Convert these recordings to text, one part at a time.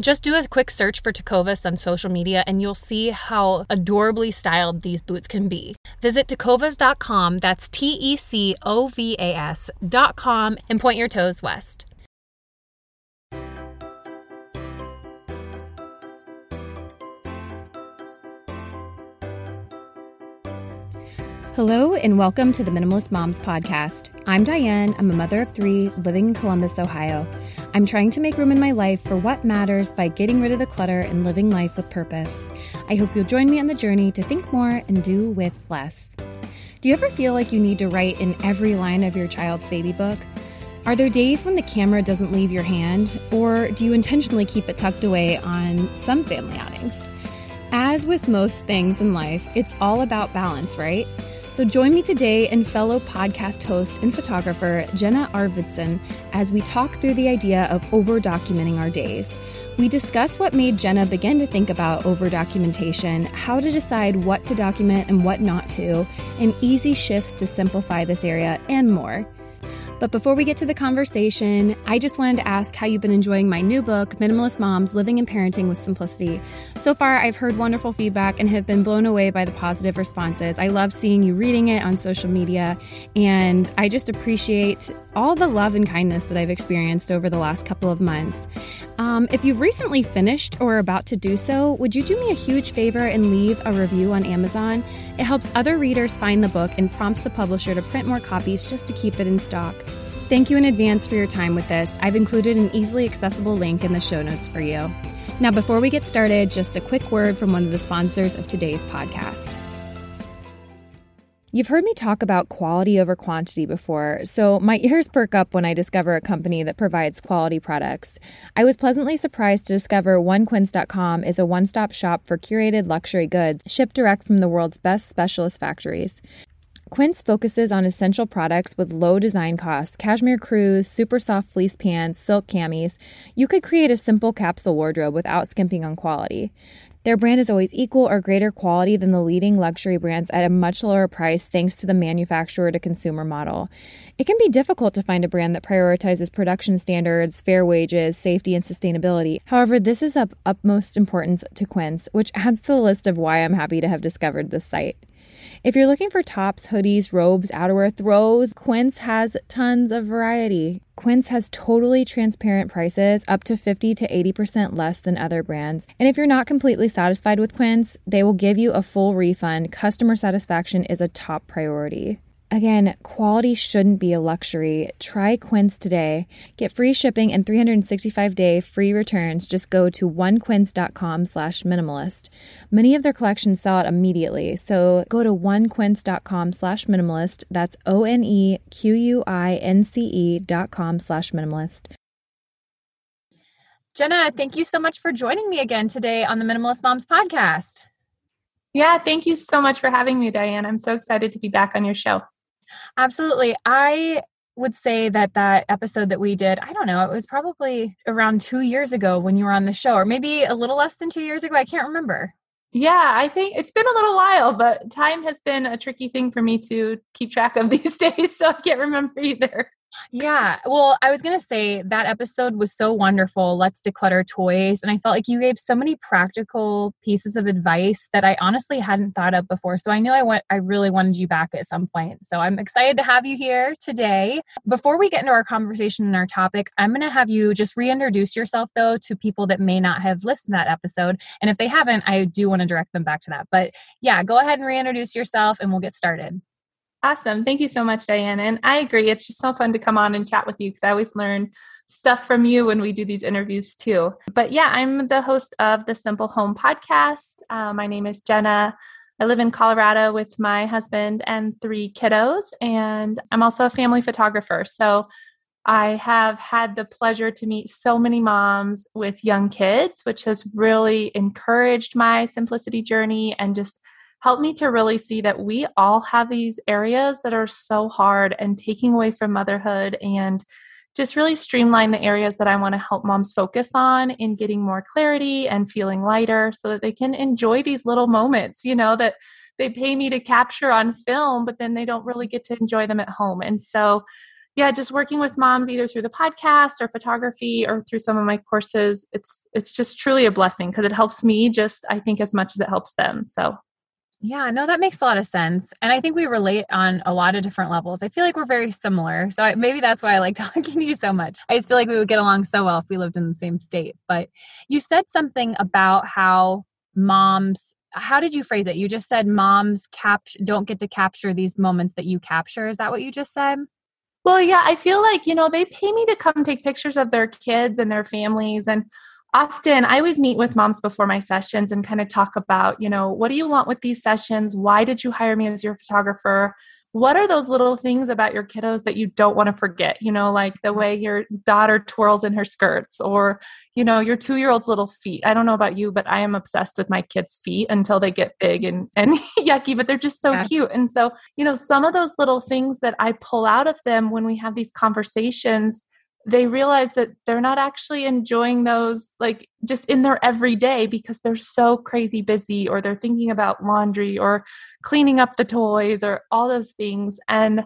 Just do a quick search for Tecovas on social media and you'll see how adorably styled these boots can be. Visit tecovas.com, that's T E C O V A S.com, and point your toes west. Hello, and welcome to the Minimalist Moms Podcast. I'm Diane. I'm a mother of three living in Columbus, Ohio. I'm trying to make room in my life for what matters by getting rid of the clutter and living life with purpose. I hope you'll join me on the journey to think more and do with less. Do you ever feel like you need to write in every line of your child's baby book? Are there days when the camera doesn't leave your hand, or do you intentionally keep it tucked away on some family outings? As with most things in life, it's all about balance, right? So join me today and fellow podcast host and photographer Jenna Arvidsson as we talk through the idea of over documenting our days. We discuss what made Jenna begin to think about over documentation, how to decide what to document and what not to, and easy shifts to simplify this area, and more. But before we get to the conversation, I just wanted to ask how you've been enjoying my new book, Minimalist Moms Living and Parenting with Simplicity. So far, I've heard wonderful feedback and have been blown away by the positive responses. I love seeing you reading it on social media, and I just appreciate all the love and kindness that I've experienced over the last couple of months. Um, if you've recently finished or are about to do so, would you do me a huge favor and leave a review on Amazon? It helps other readers find the book and prompts the publisher to print more copies just to keep it in stock. Thank you in advance for your time with this. I've included an easily accessible link in the show notes for you. Now, before we get started, just a quick word from one of the sponsors of today's podcast. You've heard me talk about quality over quantity before, so my ears perk up when I discover a company that provides quality products. I was pleasantly surprised to discover OneQuince.com is a one stop shop for curated luxury goods shipped direct from the world's best specialist factories. Quince focuses on essential products with low design costs cashmere crews, super soft fleece pants, silk camis. You could create a simple capsule wardrobe without skimping on quality. Their brand is always equal or greater quality than the leading luxury brands at a much lower price thanks to the manufacturer to consumer model. It can be difficult to find a brand that prioritizes production standards, fair wages, safety, and sustainability. However, this is of utmost importance to Quince, which adds to the list of why I'm happy to have discovered this site. If you're looking for tops, hoodies, robes, outerwear, throws, Quince has tons of variety. Quince has totally transparent prices, up to 50 to 80% less than other brands. And if you're not completely satisfied with Quince, they will give you a full refund. Customer satisfaction is a top priority. Again, quality shouldn't be a luxury. Try Quince today. Get free shipping and 365-day free returns. Just go to onequince.com slash minimalist. Many of their collections sell out immediately, so go to onequince.com slash minimalist. That's O-N-E-Q-U-I-N-C-E dot com slash minimalist. Jenna, thank you so much for joining me again today on the Minimalist Moms podcast. Yeah, thank you so much for having me, Diane. I'm so excited to be back on your show. Absolutely. I would say that that episode that we did, I don't know, it was probably around two years ago when you were on the show, or maybe a little less than two years ago. I can't remember. Yeah, I think it's been a little while, but time has been a tricky thing for me to keep track of these days. So I can't remember either. Yeah. Well, I was going to say that episode was so wonderful. Let's declutter toys. And I felt like you gave so many practical pieces of advice that I honestly hadn't thought of before. So I knew I want I really wanted you back at some point. So I'm excited to have you here today. Before we get into our conversation and our topic, I'm going to have you just reintroduce yourself though to people that may not have listened to that episode. And if they haven't, I do want to direct them back to that. But yeah, go ahead and reintroduce yourself and we'll get started. Awesome. Thank you so much, Diane. And I agree. It's just so fun to come on and chat with you because I always learn stuff from you when we do these interviews too. But yeah, I'm the host of the Simple Home podcast. Uh, my name is Jenna. I live in Colorado with my husband and three kiddos, and I'm also a family photographer. So I have had the pleasure to meet so many moms with young kids, which has really encouraged my simplicity journey and just helped me to really see that we all have these areas that are so hard and taking away from motherhood and just really streamline the areas that I want to help moms focus on in getting more clarity and feeling lighter so that they can enjoy these little moments, you know, that they pay me to capture on film, but then they don't really get to enjoy them at home. And so, yeah, just working with moms either through the podcast or photography or through some of my courses, it's it's just truly a blessing because it helps me just I think as much as it helps them. So yeah, no, that makes a lot of sense. And I think we relate on a lot of different levels. I feel like we're very similar. So I, maybe that's why I like talking to you so much. I just feel like we would get along so well if we lived in the same state. But you said something about how moms how did you phrase it? You just said moms cap- don't get to capture these moments that you capture. Is that what you just said? Well, yeah, I feel like, you know, they pay me to come take pictures of their kids and their families and often I always meet with moms before my sessions and kind of talk about, you know, what do you want with these sessions? Why did you hire me as your photographer? What are those little things about your kiddos that you don't want to forget? You know, like the way your daughter twirls in her skirts or, you know, your two year old's little feet. I don't know about you, but I am obsessed with my kids' feet until they get big and, and yucky, but they're just so yeah. cute. And so, you know, some of those little things that I pull out of them when we have these conversations they realize that they're not actually enjoying those like just in their everyday because they're so crazy busy or they're thinking about laundry or cleaning up the toys or all those things and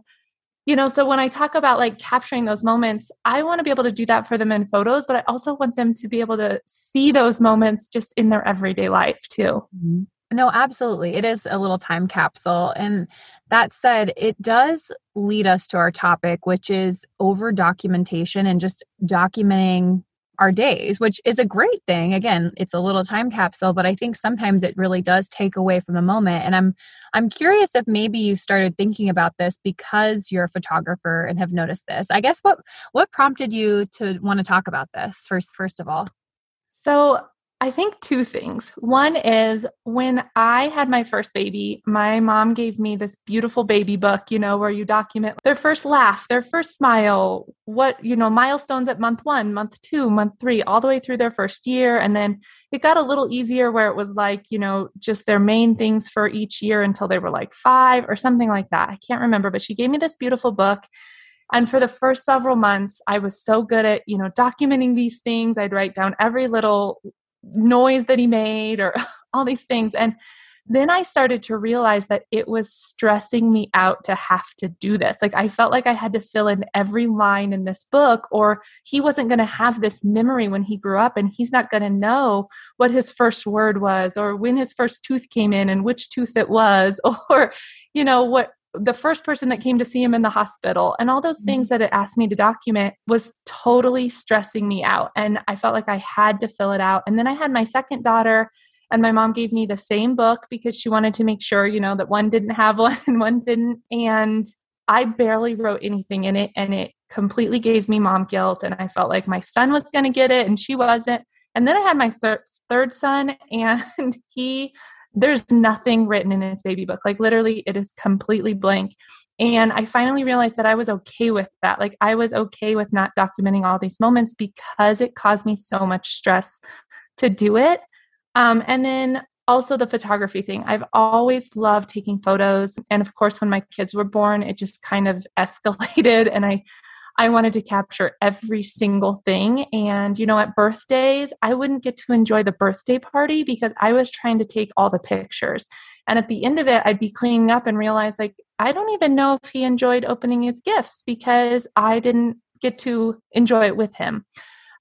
you know so when i talk about like capturing those moments i want to be able to do that for them in photos but i also want them to be able to see those moments just in their everyday life too mm-hmm. No, absolutely. It is a little time capsule. And that said, it does lead us to our topic, which is over documentation and just documenting our days, which is a great thing. Again, it's a little time capsule, but I think sometimes it really does take away from the moment. And I'm I'm curious if maybe you started thinking about this because you're a photographer and have noticed this. I guess what what prompted you to want to talk about this first first of all? So I think two things. One is when I had my first baby, my mom gave me this beautiful baby book, you know, where you document their first laugh, their first smile, what, you know, milestones at month one, month two, month three, all the way through their first year. And then it got a little easier where it was like, you know, just their main things for each year until they were like five or something like that. I can't remember, but she gave me this beautiful book. And for the first several months, I was so good at, you know, documenting these things. I'd write down every little noise that he made or all these things. And then I started to realize that it was stressing me out to have to do this. Like I felt like I had to fill in every line in this book, or he wasn't going to have this memory when he grew up, and he's not going to know what his first word was, or when his first tooth came in and which tooth it was, or, you know, what the first person that came to see him in the hospital and all those mm-hmm. things that it asked me to document was totally stressing me out. And i felt like i had to fill it out. And then i had my second daughter and my mom gave me the same book because she wanted to make sure you know that one didn't have one and one didn't. And i barely wrote anything in it and it completely gave me mom guilt. And i felt like my son was going to get it and she wasn't. And then i had my thir- third son and he there's nothing written in his baby book. Like literally, it is completely blank. And I finally realized that I was okay with that. Like I was okay with not documenting all these moments because it caused me so much stress to do it. Um, and then also the photography thing. I've always loved taking photos. And of course, when my kids were born, it just kind of escalated and I I wanted to capture every single thing. And, you know, at birthdays, I wouldn't get to enjoy the birthday party because I was trying to take all the pictures. And at the end of it, I'd be cleaning up and realize, like, I don't even know if he enjoyed opening his gifts because I didn't get to enjoy it with him.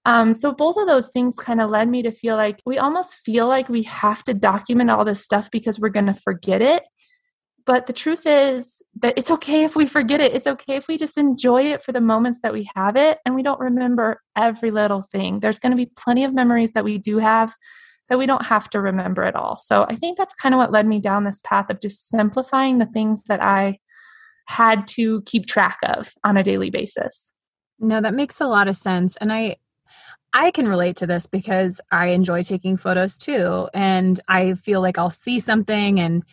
Um, so both of those things kind of led me to feel like we almost feel like we have to document all this stuff because we're going to forget it. But the truth is that it's okay if we forget it. It's okay if we just enjoy it for the moments that we have it and we don't remember every little thing. There's going to be plenty of memories that we do have that we don't have to remember at all. So I think that's kind of what led me down this path of just simplifying the things that I had to keep track of on a daily basis. No, that makes a lot of sense. And I I can relate to this because I enjoy taking photos too. And I feel like I'll see something and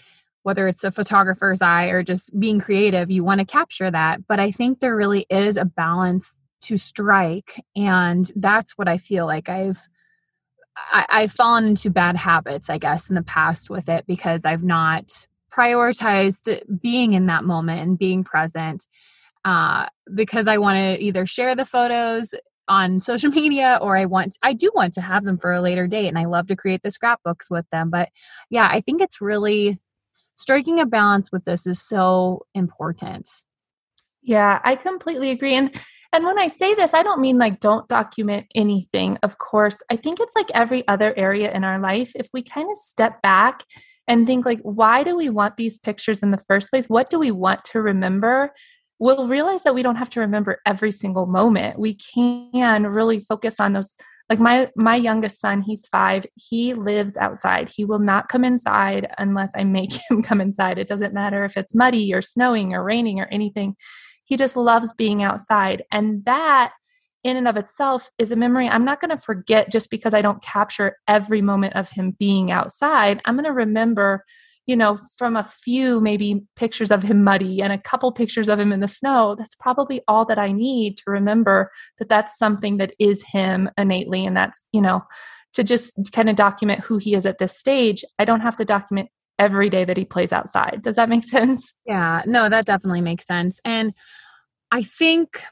whether it's a photographer's eye or just being creative, you want to capture that. But I think there really is a balance to strike. And that's what I feel like I've I, I've fallen into bad habits, I guess, in the past with it because I've not prioritized being in that moment and being present uh, because I want to either share the photos on social media or I want I do want to have them for a later date and I love to create the scrapbooks with them but yeah I think it's really striking a balance with this is so important. Yeah, I completely agree. And and when I say this, I don't mean like don't document anything. Of course, I think it's like every other area in our life. If we kind of step back and think like why do we want these pictures in the first place? What do we want to remember? We'll realize that we don't have to remember every single moment. We can really focus on those like my my youngest son he's five. He lives outside. He will not come inside unless i make him come inside. It doesn't matter if it's muddy or snowing or raining or anything. He just loves being outside. And that in and of itself is a memory i'm not going to forget just because i don't capture every moment of him being outside. I'm going to remember you know, from a few maybe pictures of him muddy and a couple pictures of him in the snow, that's probably all that I need to remember that that's something that is him innately. And that's, you know, to just kind of document who he is at this stage. I don't have to document every day that he plays outside. Does that make sense? Yeah, no, that definitely makes sense. And I think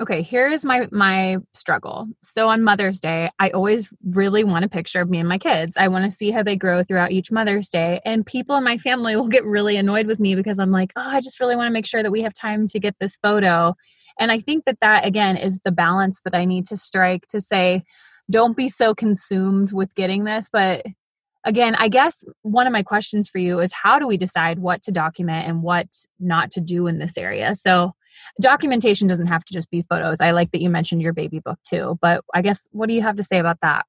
okay here's my my struggle. So on mother's day i always really want a picture of me and my kids. I want to see how they grow throughout each mother's day and people in my family will get really annoyed with me because i'm like oh i just really want to make sure that we have time to get this photo. And i think that that again is the balance that i need to strike to say don't be so consumed with getting this. But again i guess one of my questions for you is how do we decide what to document and what not to do in this area? So documentation doesn't have to just be photos. I like that you mentioned your baby book too, but I guess what do you have to say about that?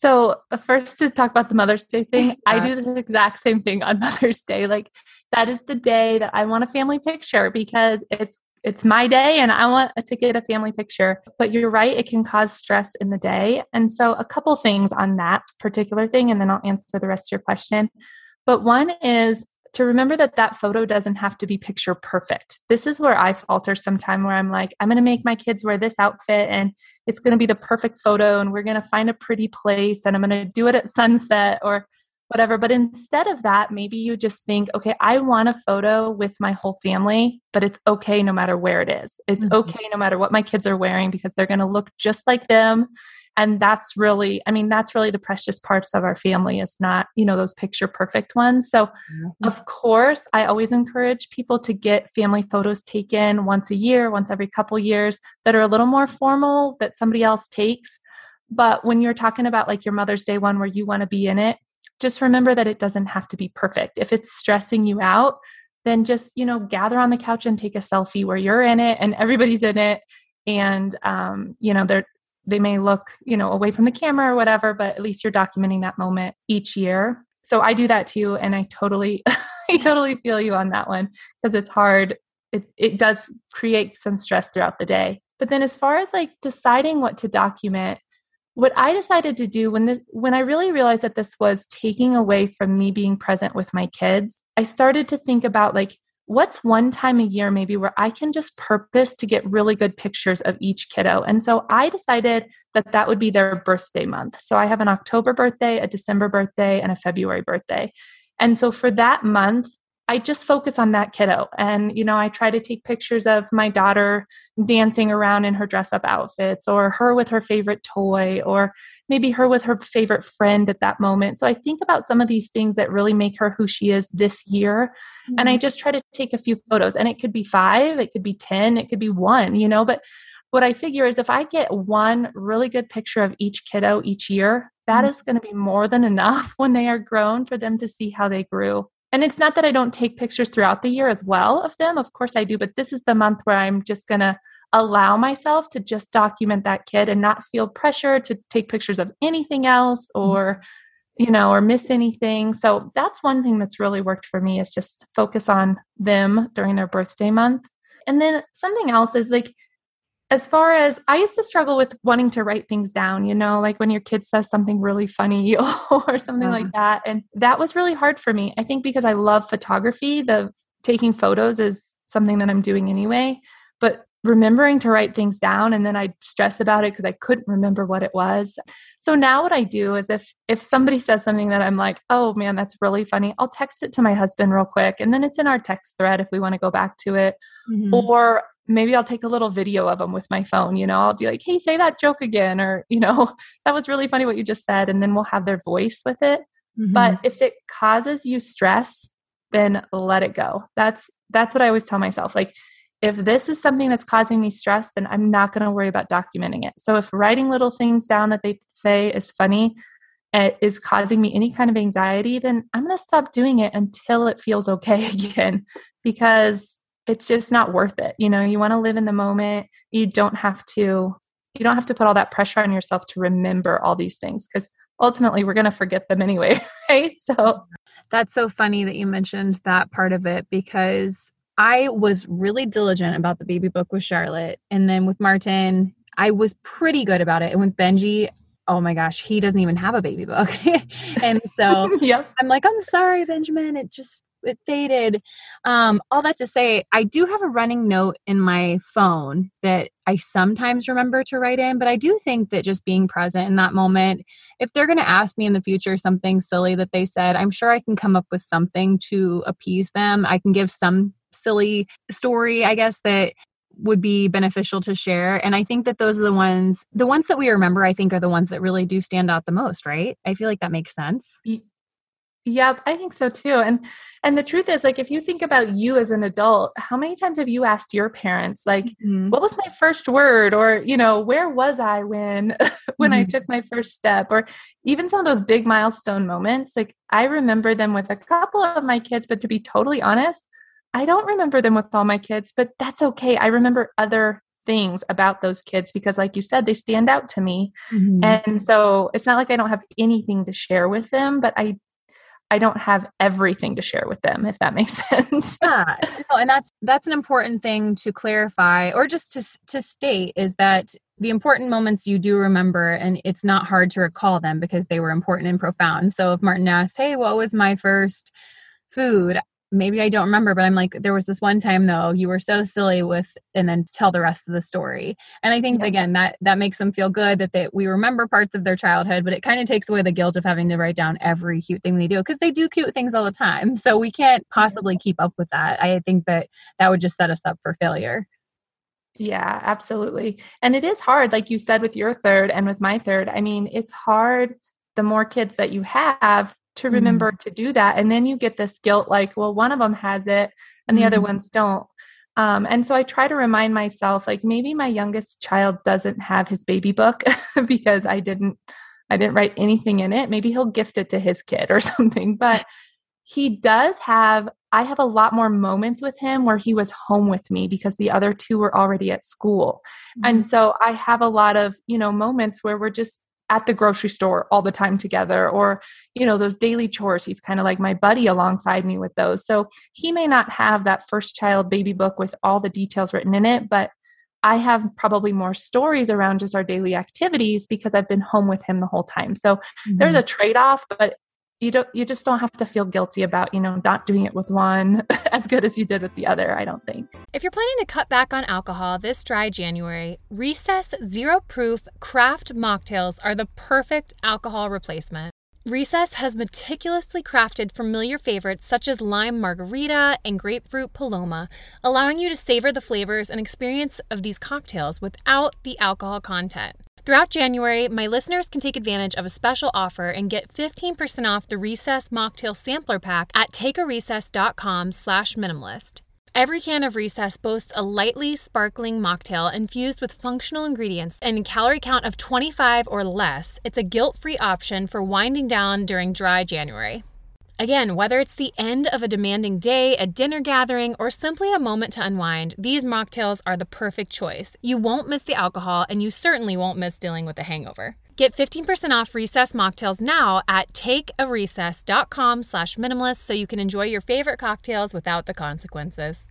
So, uh, first to talk about the Mother's Day thing, yeah. I do the exact same thing on Mother's Day. Like that is the day that I want a family picture because it's it's my day and I want to get a family picture. But you're right, it can cause stress in the day. And so a couple things on that particular thing and then I'll answer the rest of your question. But one is to remember that that photo doesn't have to be picture perfect. This is where I falter sometime where I'm like, I'm going to make my kids wear this outfit and it's going to be the perfect photo and we're going to find a pretty place and I'm going to do it at sunset or whatever. But instead of that, maybe you just think, okay, I want a photo with my whole family, but it's okay no matter where it is. It's mm-hmm. okay no matter what my kids are wearing because they're going to look just like them and that's really i mean that's really the precious parts of our family is not you know those picture perfect ones. So mm-hmm. of course i always encourage people to get family photos taken once a year once every couple years that are a little more formal that somebody else takes. But when you're talking about like your mother's day one where you want to be in it just remember that it doesn't have to be perfect. If it's stressing you out then just you know gather on the couch and take a selfie where you're in it and everybody's in it. And um, you know they're they may look, you know, away from the camera or whatever, but at least you're documenting that moment each year. So I do that too. And I totally, I totally feel you on that one because it's hard. It, it does create some stress throughout the day. But then as far as like deciding what to document, what I decided to do when this, when I really realized that this was taking away from me being present with my kids, I started to think about like what's one time a year maybe where I can just purpose to get really good pictures of each kiddo. And so I decided that that would be their birthday month. So I have an October birthday, a December birthday, and a February birthday. And so for that month, I just focus on that kiddo. And, you know, I try to take pictures of my daughter dancing around in her dress up outfits, or her with her favorite toy, or maybe her with her favorite friend at that moment. So I think about some of these things that really make her who she is this year. Mm-hmm. And I mm-hmm. just try to take a few photos. And it could be five, it could be 10, it could be one, you know, but what I figure is if I get one really good picture of each kiddo each year, that mm-hmm. is going to be more than enough when they are grown for them to see how they grew. And it's not that I don't take pictures throughout the year as well of them. Of course I do, but this is the month where I'm just going to allow myself to just document that kid and not feel pressure to take pictures of anything else mm-hmm. or you know or miss anything so that's one thing that's really worked for me is just focus on them during their birthday month and then something else is like as far as I used to struggle with wanting to write things down, you know, like when your kid says something really funny or something like uh-huh. that. And that was really hard for me. I think because I love photography, the taking photos is something that I'm doing anyway. But remembering to write things down and then I'd stress about it because I couldn't remember what it was. So now what I do is if if somebody says something that I'm like, "Oh man, that's really funny." I'll text it to my husband real quick and then it's in our text thread if we want to go back to it. Mm-hmm. Or maybe I'll take a little video of them with my phone. You know, I'll be like, hey, say that joke again, or, you know, that was really funny what you just said. And then we'll have their voice with it. Mm-hmm. But if it causes you stress, then let it go. That's that's what I always tell myself. Like, if this is something that's causing me stress, then I'm not going to worry about documenting it. So if writing little things down that they say is funny uh, is causing me any kind of anxiety, then I'm going to stop doing it until it feels okay again because it's just not worth it. You know, you want to live in the moment. You don't have to you don't have to put all that pressure on yourself to remember all these things because ultimately we're going to forget them anyway, right? So that's so funny that you mentioned that part of it because I was really diligent about the baby book with Charlotte and then with Martin, I was pretty good about it. And with Benji, oh my gosh, he doesn't even have a baby book. and so yep. I'm like, I'm sorry, Benjamin. It just it faded. Um, all that to say, I do have a running note in my phone that I sometimes remember to write in, but I do think that just being present in that moment, if they're going to ask me in the future something silly that they said, I'm sure I can come up with something to appease them. I can give some silly story, I guess, that would be beneficial to share and i think that those are the ones the ones that we remember i think are the ones that really do stand out the most right i feel like that makes sense Yep, I think so too. And and the truth is like if you think about you as an adult, how many times have you asked your parents like mm-hmm. what was my first word or you know, where was I when when mm-hmm. I took my first step or even some of those big milestone moments, like I remember them with a couple of my kids, but to be totally honest, I don't remember them with all my kids, but that's okay. I remember other things about those kids because like you said they stand out to me mm-hmm. and so it's not like i don't have anything to share with them but i I don't have everything to share with them, if that makes sense. yeah, no, and that's that's an important thing to clarify, or just to to state is that the important moments you do remember, and it's not hard to recall them because they were important and profound. So if Martin asks, "Hey, what was my first food?" Maybe I don't remember, but I'm like, there was this one time though, you were so silly with, and then tell the rest of the story. And I think yeah. again that that makes them feel good that they we remember parts of their childhood, but it kind of takes away the guilt of having to write down every cute thing they do because they do cute things all the time. So we can't possibly keep up with that. I think that that would just set us up for failure. Yeah, absolutely. And it is hard, like you said, with your third and with my third. I mean, it's hard the more kids that you have to remember mm. to do that and then you get this guilt like well one of them has it and the mm. other ones don't um, and so i try to remind myself like maybe my youngest child doesn't have his baby book because i didn't i didn't write anything in it maybe he'll gift it to his kid or something but he does have i have a lot more moments with him where he was home with me because the other two were already at school mm. and so i have a lot of you know moments where we're just at the grocery store all the time together or you know those daily chores he's kind of like my buddy alongside me with those so he may not have that first child baby book with all the details written in it but I have probably more stories around just our daily activities because I've been home with him the whole time. So mm-hmm. there's a trade off, but you don't you just don't have to feel guilty about you know not doing it with one as good as you did with the other i don't think if you're planning to cut back on alcohol this dry january recess zero proof craft mocktails are the perfect alcohol replacement Recess has meticulously crafted familiar favorites such as lime margarita and grapefruit paloma, allowing you to savor the flavors and experience of these cocktails without the alcohol content. Throughout January, my listeners can take advantage of a special offer and get 15% off the Recess Mocktail Sampler Pack at takearecess.com slash minimalist. Every can of Recess boasts a lightly sparkling mocktail infused with functional ingredients and a calorie count of 25 or less. It's a guilt-free option for winding down during dry January. Again, whether it's the end of a demanding day, a dinner gathering, or simply a moment to unwind, these mocktails are the perfect choice. You won't miss the alcohol, and you certainly won't miss dealing with a hangover. Get 15% off recess mocktails now at takearecess.com slash minimalist so you can enjoy your favorite cocktails without the consequences.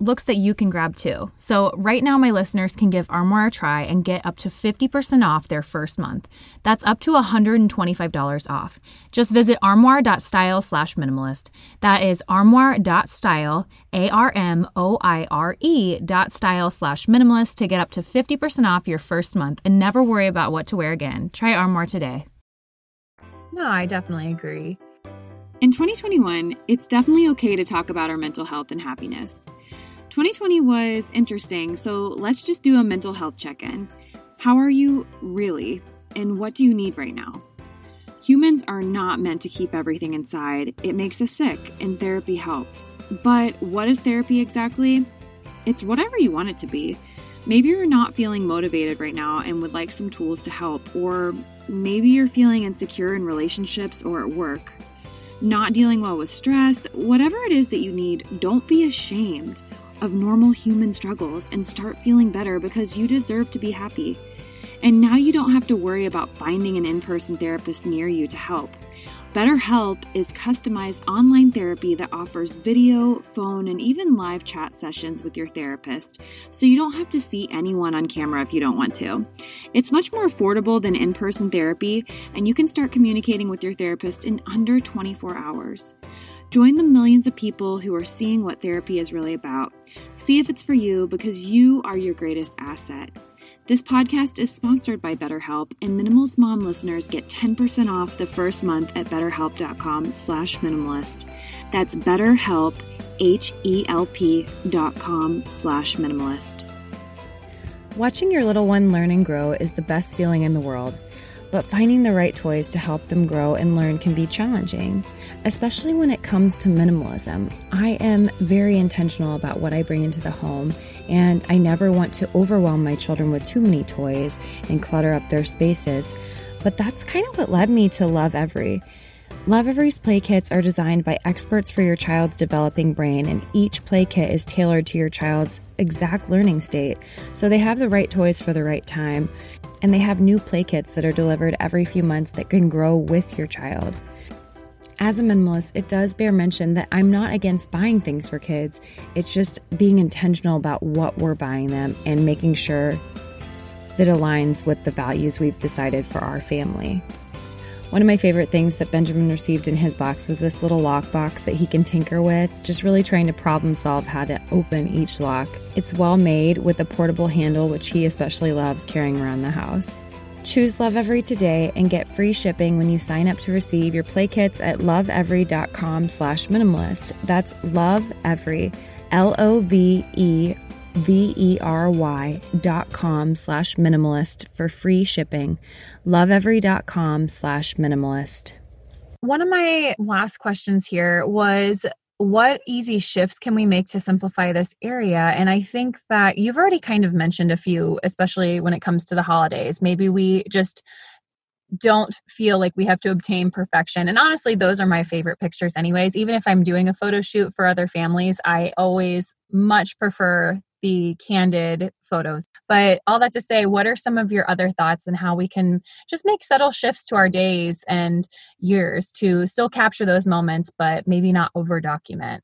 looks that you can grab too. So, right now, my listeners can give Armoire a try and get up to 50% off their first month. That's up to $125 off. Just visit armoire.style slash minimalist. That is armoire.style, A R M O I R E dot style slash minimalist to get up to 50% off your first month and never worry about what to wear again. Try Armoire today. No, I definitely agree. In 2021, it's definitely okay to talk about our mental health and happiness. 2020 was interesting, so let's just do a mental health check in. How are you really, and what do you need right now? Humans are not meant to keep everything inside. It makes us sick, and therapy helps. But what is therapy exactly? It's whatever you want it to be. Maybe you're not feeling motivated right now and would like some tools to help, or maybe you're feeling insecure in relationships or at work. Not dealing well with stress, whatever it is that you need, don't be ashamed of normal human struggles and start feeling better because you deserve to be happy. And now you don't have to worry about finding an in person therapist near you to help. BetterHelp is customized online therapy that offers video, phone, and even live chat sessions with your therapist, so you don't have to see anyone on camera if you don't want to. It's much more affordable than in person therapy, and you can start communicating with your therapist in under 24 hours. Join the millions of people who are seeing what therapy is really about. See if it's for you because you are your greatest asset. This podcast is sponsored by BetterHelp, and Minimalist Mom listeners get 10% off the first month at betterhelp.com slash minimalist. That's betterhelp, H-E-L-P dot com slash minimalist. Watching your little one learn and grow is the best feeling in the world, but finding the right toys to help them grow and learn can be challenging especially when it comes to minimalism. I am very intentional about what I bring into the home, and I never want to overwhelm my children with too many toys and clutter up their spaces. But that's kind of what led me to Lovevery. Love Every's play kits are designed by experts for your child's developing brain, and each play kit is tailored to your child's exact learning state, so they have the right toys for the right time. And they have new play kits that are delivered every few months that can grow with your child. As a minimalist, it does bear mention that I'm not against buying things for kids. It's just being intentional about what we're buying them and making sure that aligns with the values we've decided for our family. One of my favorite things that Benjamin received in his box was this little lock box that he can tinker with, just really trying to problem solve how to open each lock. It's well made with a portable handle, which he especially loves carrying around the house. Choose Lovevery today and get free shipping when you sign up to receive your play kits at lovevery.com slash minimalist. That's Lovevery, L-O-V-E V-E-R-Y dot com slash minimalist for free shipping. Lovevery.com slash minimalist. One of my last questions here was what easy shifts can we make to simplify this area? And I think that you've already kind of mentioned a few, especially when it comes to the holidays. Maybe we just don't feel like we have to obtain perfection. And honestly, those are my favorite pictures, anyways. Even if I'm doing a photo shoot for other families, I always much prefer the candid photos. But all that to say, what are some of your other thoughts and how we can just make subtle shifts to our days and years to still capture those moments, but maybe not over document?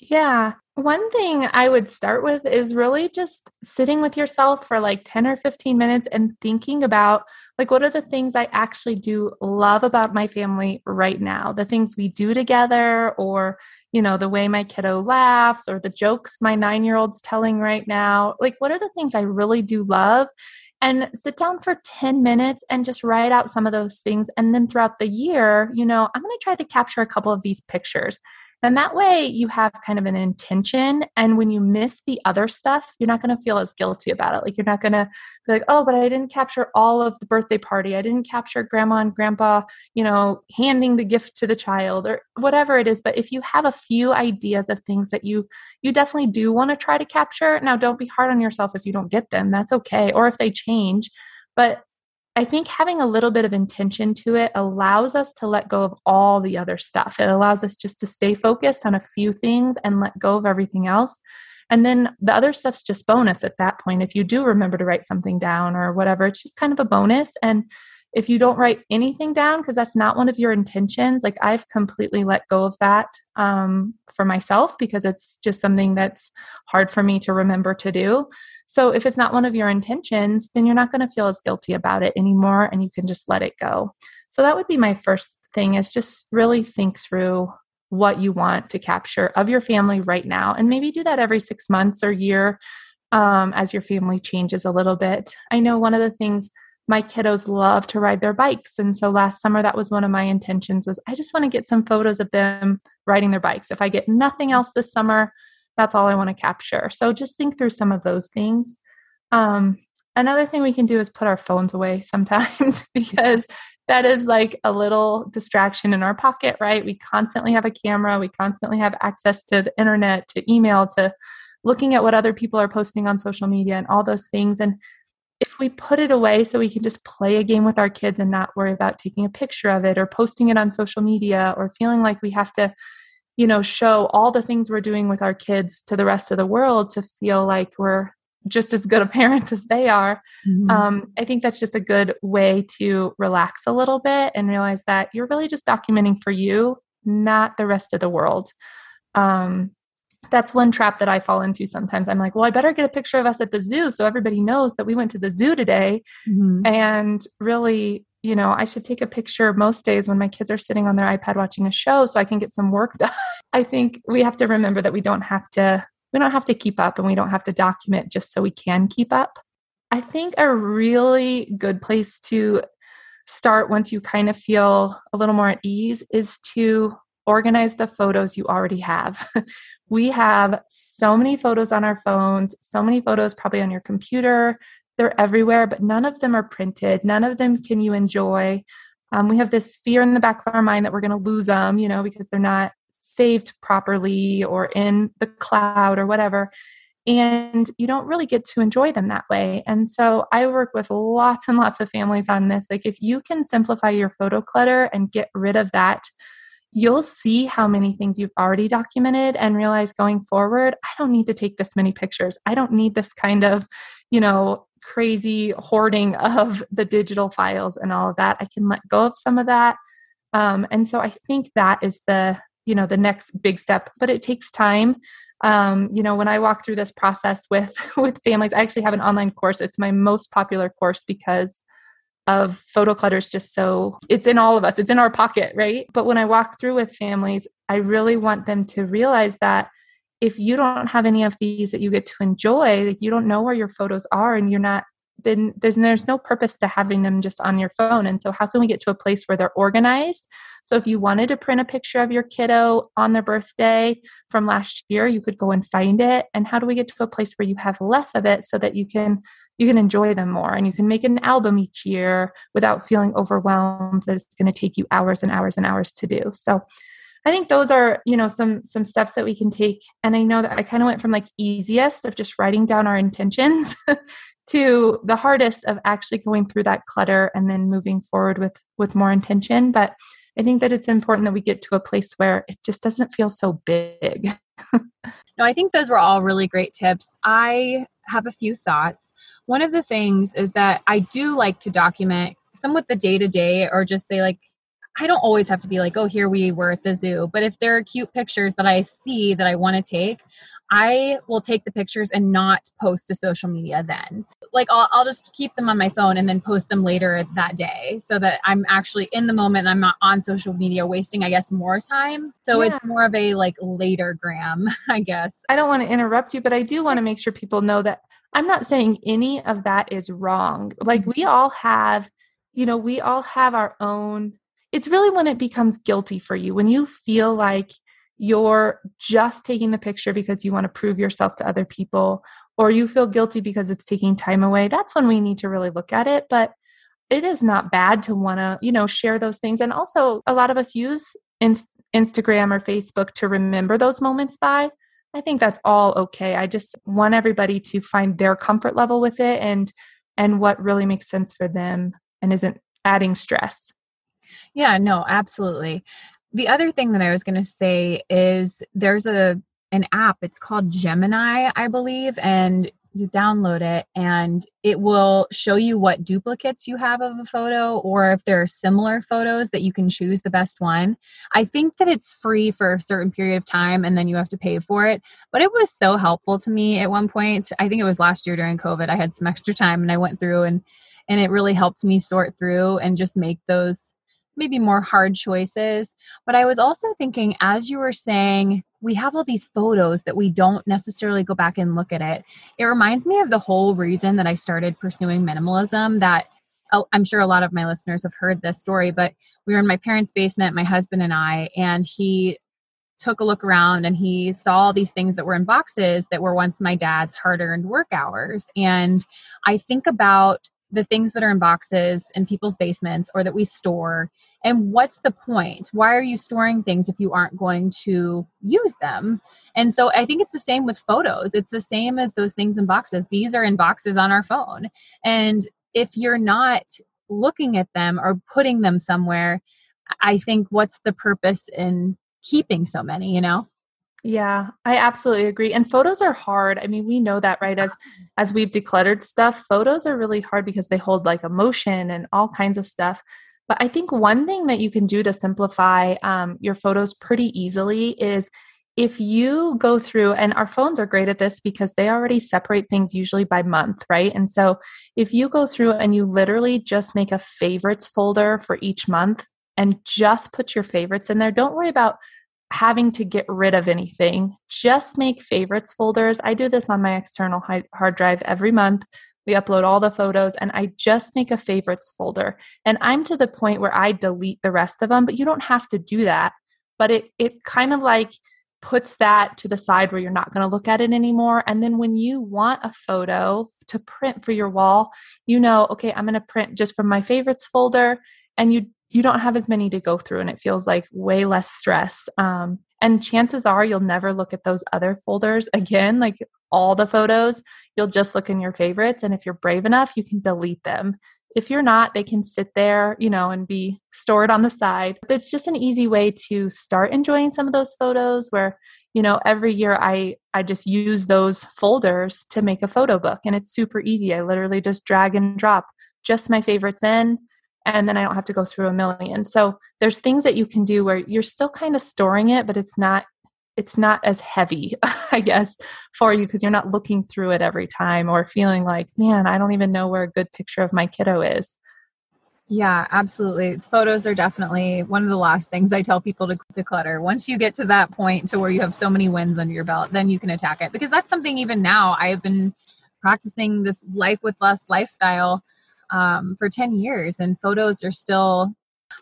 Yeah. One thing I would start with is really just sitting with yourself for like 10 or 15 minutes and thinking about like what are the things I actually do love about my family right now? The things we do together or you know, the way my kiddo laughs or the jokes my 9-year-old's telling right now. Like what are the things I really do love? and sit down for 10 minutes and just write out some of those things. And then throughout the year, you know, I'm going to try to capture a couple of these pictures. And that way you have kind of an intention. And when you miss the other stuff, you're not going to feel as guilty about it. Like you're not going to be like, oh, but I didn't capture all of the birthday party. I didn't capture grandma and grandpa, you know, handing the gift to the child or whatever it is. But if you have a few ideas of things that you you definitely do want to try to capture, now don't be hard on yourself if you don't get them. That's okay. Or if they change. But I think having a little bit of intention to it allows us to let go of all the other stuff. It allows us just to stay focused on a few things and let go of everything else. And then the other stuff's just bonus at that point. If you do remember to write something down or whatever, it's just kind of a bonus. And if you don't write anything down because that's not one of your intentions like i've completely let go of that um, for myself because it's just something that's hard for me to remember to do. So if it's not one of your intentions then you're not going to feel as guilty about it anymore and you can just let it go. So that would be my first thing is just really think through what you want to capture of your family right now and maybe do that every six months or year um, as your family changes a little bit. I know one of the things my kiddos love to ride their bikes. And so last summer that was one of my intentions was i just want to get some photos of them riding their bikes. If i get nothing else this summer that's all i want to capture. So just think through some of those things. Um, another thing we can do is put our phones away sometimes because that is like a little distraction in our pocket right? We constantly have a camera. We constantly have access to the internet to email to looking at what other people are posting on social media and all those things. And if we put it away so we can just play a game with our kids and not worry about taking a picture of it or posting it on social media or feeling like we have to you know show all the things we're doing with our kids to the rest of the world to feel like we're just as good a parents as they are mm-hmm. um, i think that's just a good way to relax a little bit and realize that you're really just documenting for you not the rest of the world um, that's one trap that I fall into sometimes. I'm like, well, I better get a picture of us at the zoo so everybody knows that we went to the zoo today. Mm-hmm. And really, you know, I should take a picture most days when my kids are sitting on their iPad watching a show so I can get some work done. I think we have to remember that we don't have to we don't have to keep up and we don't have to document just so we can keep up. I think a really good place to start once you kind of feel a little more at ease is to organize the photos you already have. we have so many photos on our phones, so many photos probably on your computer. They're everywhere, but none of them are printed. None of them can you enjoy. Um, we have this fear in the back of our mind that we're going to lose them, you know, because they're not saved properly or in the cloud or whatever. And you don't really get to enjoy them that way. And so I work with lots and lots of families on this. Like, if you can simplify your photo clutter and get rid of that you'll see how many things you've already documented and realize going forward, I don't need to take this many pictures. I don't need this kind of, you know, crazy hoarding of the digital files and all of that. I can let go of some of that. Um, and so I think that is the, you know, the next big step, but it takes time. Um, you know, when I walk through this process with with families, I actually have an online course. It's my most popular course because of photo clutter is just so it's in all of us it's in our pocket right? But when i walk through with families i really want them to realize that if you don't have any of these that you get to enjoy like you don't know where your photos are and you're not then there's there's no purpose to having them just on your phone. And so how can we get to a place where they're organized? So if you wanted to print a picture of your kiddo on their birthday from last year you could go and find it. And how do we get to a place where you have less of it so that you can you can enjoy them more and you can make an album each year without feeling overwhelmed that it's going to take you hours and hours and hours to do so I think those are, you know, some some steps that we can take. And I know that I kind of went from like easiest of just writing down our intentions to the hardest of actually going through that clutter and then moving forward with with more intention. But I think that it's important that we get to a place where it just doesn't feel so big. no, I think those were all really great tips. I have a few thoughts. One of the things is that I do like to document some with the day to day or just say like I don't always have to be like, oh, here we were at the zoo. But if there are cute pictures that I see that I want to take, I will take the pictures and not post to social media then. Like I'll, I'll just keep them on my phone and then post them later that day so that I'm actually in the moment I'm not on social media wasting, I guess, more time. So yeah. it's more of a like later gram, I guess. I don't want to interrupt you, but I do want to make sure people know that I'm not saying any of that is wrong. Like we all have, you know, we all have our own it's really when it becomes guilty for you, when you feel like you're just taking the picture because you want to prove yourself to other people, or you feel guilty because it's taking time away. That's when we need to really look at it. But it is not bad to want to, you know, share those things. And also, a lot of us use in- Instagram or Facebook to remember those moments by. I think that's all okay. I just want everybody to find their comfort level with it and and what really makes sense for them and isn't adding stress. Yeah, no, absolutely. The other thing that I was going to say is there's a an app. It's called Gemini, I believe, and you download it and it will show you what duplicates you have of a photo or if there are similar photos that you can choose the best one. I think that it's free for a certain period of time and then you have to pay for it. But it was so helpful to me at one point. I think it was last year during COVID. I had some extra time and I went through and and it really helped me sort through and just make those maybe more hard choices. But I was also thinking, as you were saying, we have all these photos that we don't necessarily go back and look at it. It reminds me of the whole reason that I started pursuing minimalism that I'm sure a lot of my listeners have heard this story, but we were in my parents' basement, my husband and I, and he took a look around and he saw all these things that were in boxes that were once my dad's hard earned work hours. And I think about the things that are in boxes in people's basements or that we store? And what's the point? Why are you storing things if you aren't going to use them? And so i think it's the same with photos. It's the same as those things in boxes. These are in boxes on our phone. And if you're not looking at them or putting them somewhere i think what's the purpose in keeping so many you know yeah, I absolutely agree. And photos are hard. I mean, we know that, right? As as we've decluttered stuff, photos are really hard because they hold like emotion and all kinds of stuff. But I think one thing that you can do to simplify um, your photos pretty easily is if you go through, and our phones are great at this because they already separate things usually by month, right? And so if you go through and you literally just make a favorites folder for each month and just put your favorites in there, don't worry about having to get rid of anything. Just make favorites folders. I do this on my external hard drive every month. We upload all the photos and I just make a favorites folder. And I'm to the point where I delete the rest of them, but you don't have to do that. But it it kind of like puts that to the side where you're not going to look at it anymore. And then when you want a photo to print for your wall, you know, okay, I'm going to print just from my favorites folder and you you don't have as many to go through and it feels like way less stress um, and chances are you'll never look at those other folders again like all the photos. You'll just look in your favorites and if you're brave enough you can delete them. If you're not they can sit there you know and be stored on the side. But it's just an easy way to start enjoying some of those photos where you know every year i i just use those folders to make a photo book and it's super easy. I literally just drag and drop just my favorites in and then I don't have to go through a million. So there's things that you can do where you're still kind of storing it, but it's not it's not as heavy, I guess, for you because you're not looking through it every time or feeling like, man, I don't even know where a good picture of my kiddo is. Yeah, absolutely. Photos are definitely one of the last things I tell people to declutter. Once you get to that point to where you have so many wins under your belt, then you can attack it because that's something even now I have been practicing this life with less lifestyle um, for 10 years, and photos are still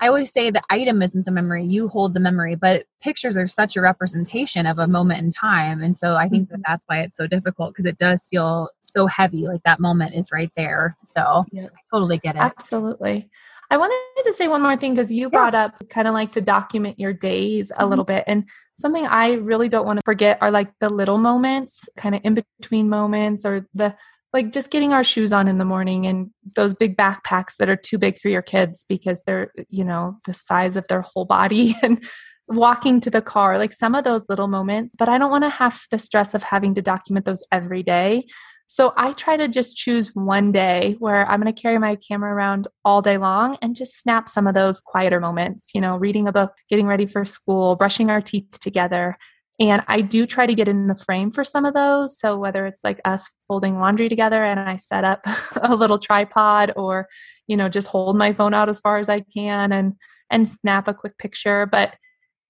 I always say the item isn't the memory, you hold the memory, but pictures are such a representation of a moment in time. And so I think that mm-hmm. that's why it's so difficult because it does feel so heavy, like that moment is right there. So yeah. I totally get it. Absolutely. I wanted to say one more thing because you yeah. brought up kind of like to document your days a mm-hmm. little bit. And something I really don't want to forget are like the little moments, kind of in between moments, or the like just getting our shoes on in the morning and those big backpacks that are too big for your kids because they're, you know, the size of their whole body and walking to the car, like some of those little moments. But I don't want to have the stress of having to document those every day. So I try to just choose one day where I'm going to carry my camera around all day long and just snap some of those quieter moments, you know, reading a book, getting ready for school, brushing our teeth together. And I do try to get in the frame for some of those. So whether it's like us folding laundry together and I set up a little tripod or, you know, just hold my phone out as far as I can and and snap a quick picture. But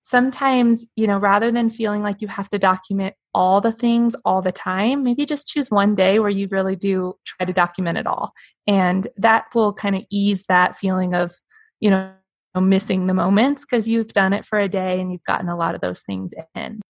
sometimes, you know, rather than feeling like you have to document all the things all the time, maybe just choose one day where you really do try to document it all. And that will kind of ease that feeling of, you know, missing the moments because you've done it for a day and you've gotten a lot of those things in.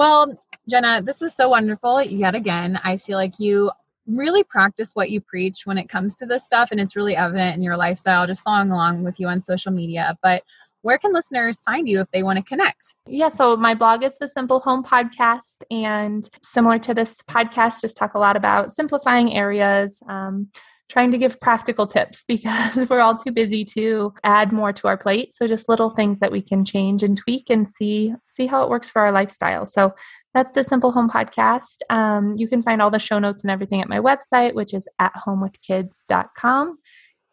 Well, Jenna, this was so wonderful yet again. I feel like you really practice what you preach when it comes to this stuff, and it's really evident in your lifestyle, just following along with you on social media. But where can listeners find you if they want to connect? Yeah, so my blog is the Simple Home Podcast, and similar to this podcast, just talk a lot about simplifying areas. Um, trying to give practical tips because we're all too busy to add more to our plate so just little things that we can change and tweak and see see how it works for our lifestyle so that's the simple home podcast um, you can find all the show notes and everything at my website which is at homewithkids.com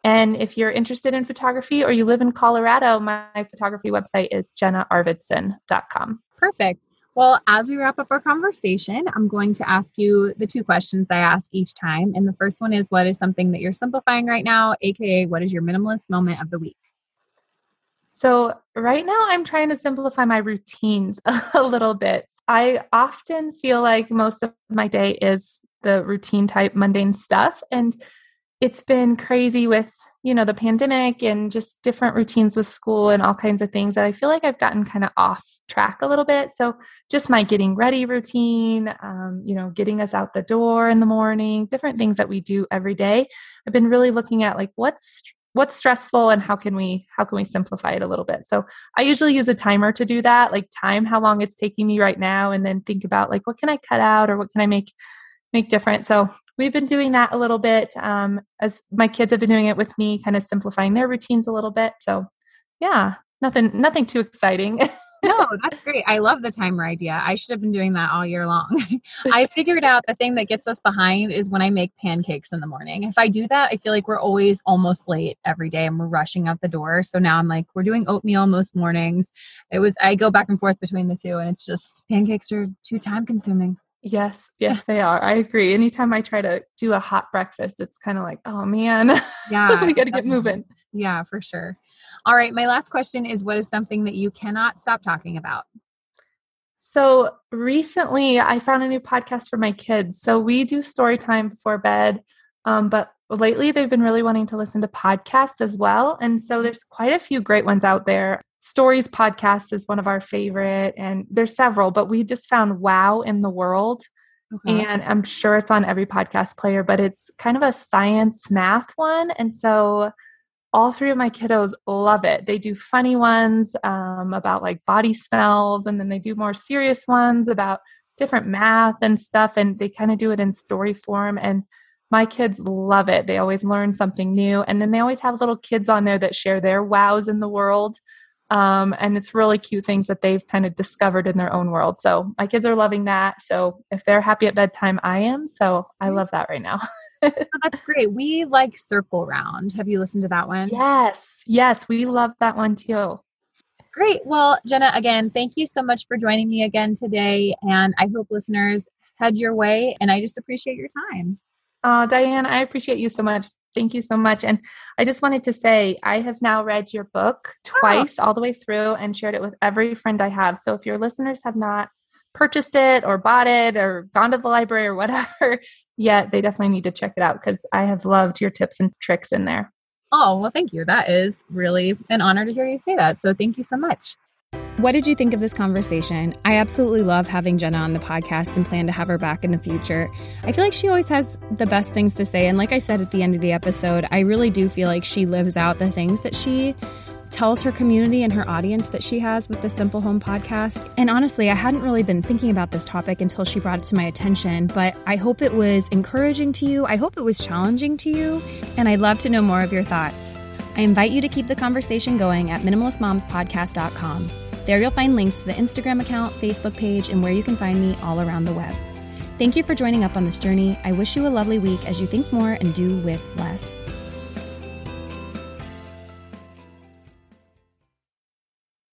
and if you're interested in photography or you live in Colorado, my photography website is jennaarvidsson.com. Perfect. Well, as we wrap up our conversation, I'm going to ask you the two questions I ask each time. And the first one is what is something that you're simplifying right now, aka what is your minimalist moment of the week? So, right now, I'm trying to simplify my routines a little bit. I often feel like most of my day is the routine type mundane stuff. And it's been crazy with you know the pandemic and just different routines with school and all kinds of things that i feel like i've gotten kind of off track a little bit. So just my getting ready routine um, you know getting us out the door in the morning different things that we do every day. I've been really looking at like what's what's stressful and how can we how can we simplify it a little bit? So i usually use a timer to do that like time how long it's taking me right now and then think about like what can i cut out or what can i make make different so we've been doing that a little bit um, as my kids have been doing it with me, kind of simplifying their routines a little bit. So, yeah, nothing, nothing too exciting. no, that's great. I love the timer idea. I should have been doing that all year long. I figured out the thing that gets us behind is when I make pancakes in the morning. If I do that, I feel like we're always almost late every day and we're rushing out the door. So now I'm like, we're doing oatmeal most mornings. It was, I go back and forth between the two and it's just pancakes are too time consuming. Yes, yes, they are. I agree. Anytime I try to do a hot breakfast, it's kind of like, oh man, yeah, we got to get moving. Yeah, for sure. All right, my last question is what is something that you cannot stop talking about? So recently, I found a new podcast for my kids. So we do story time before bed, um, but lately they've been really wanting to listen to podcasts as well. And so there's quite a few great ones out there. Stories podcast is one of our favorite, and there's several, but we just found Wow in the World. Okay. And I'm sure it's on every podcast player, but it's kind of a science math one. And so all three of my kiddos love it. They do funny ones um, about like body smells, and then they do more serious ones about different math and stuff. And they kind of do it in story form. And my kids love it. They always learn something new. And then they always have little kids on there that share their wows in the world. Um, and it's really cute things that they've kind of discovered in their own world. So my kids are loving that. So if they're happy at bedtime, I am. So I love that right now. oh, that's great. We like Circle Round. Have you listened to that one? Yes. Yes. We love that one too. Great. Well, Jenna, again, thank you so much for joining me again today. And I hope listeners head your way. And I just appreciate your time. Uh, Diane, I appreciate you so much. Thank you so much. And I just wanted to say, I have now read your book twice, oh. all the way through, and shared it with every friend I have. So if your listeners have not purchased it or bought it or gone to the library or whatever yet, they definitely need to check it out because I have loved your tips and tricks in there. Oh, well, thank you. That is really an honor to hear you say that. So thank you so much. What did you think of this conversation? I absolutely love having Jenna on the podcast and plan to have her back in the future. I feel like she always has the best things to say. And like I said at the end of the episode, I really do feel like she lives out the things that she tells her community and her audience that she has with the Simple Home podcast. And honestly, I hadn't really been thinking about this topic until she brought it to my attention, but I hope it was encouraging to you. I hope it was challenging to you. And I'd love to know more of your thoughts. I invite you to keep the conversation going at minimalistmomspodcast.com. There you'll find links to the Instagram account, Facebook page, and where you can find me all around the web. Thank you for joining up on this journey. I wish you a lovely week as you think more and do with less.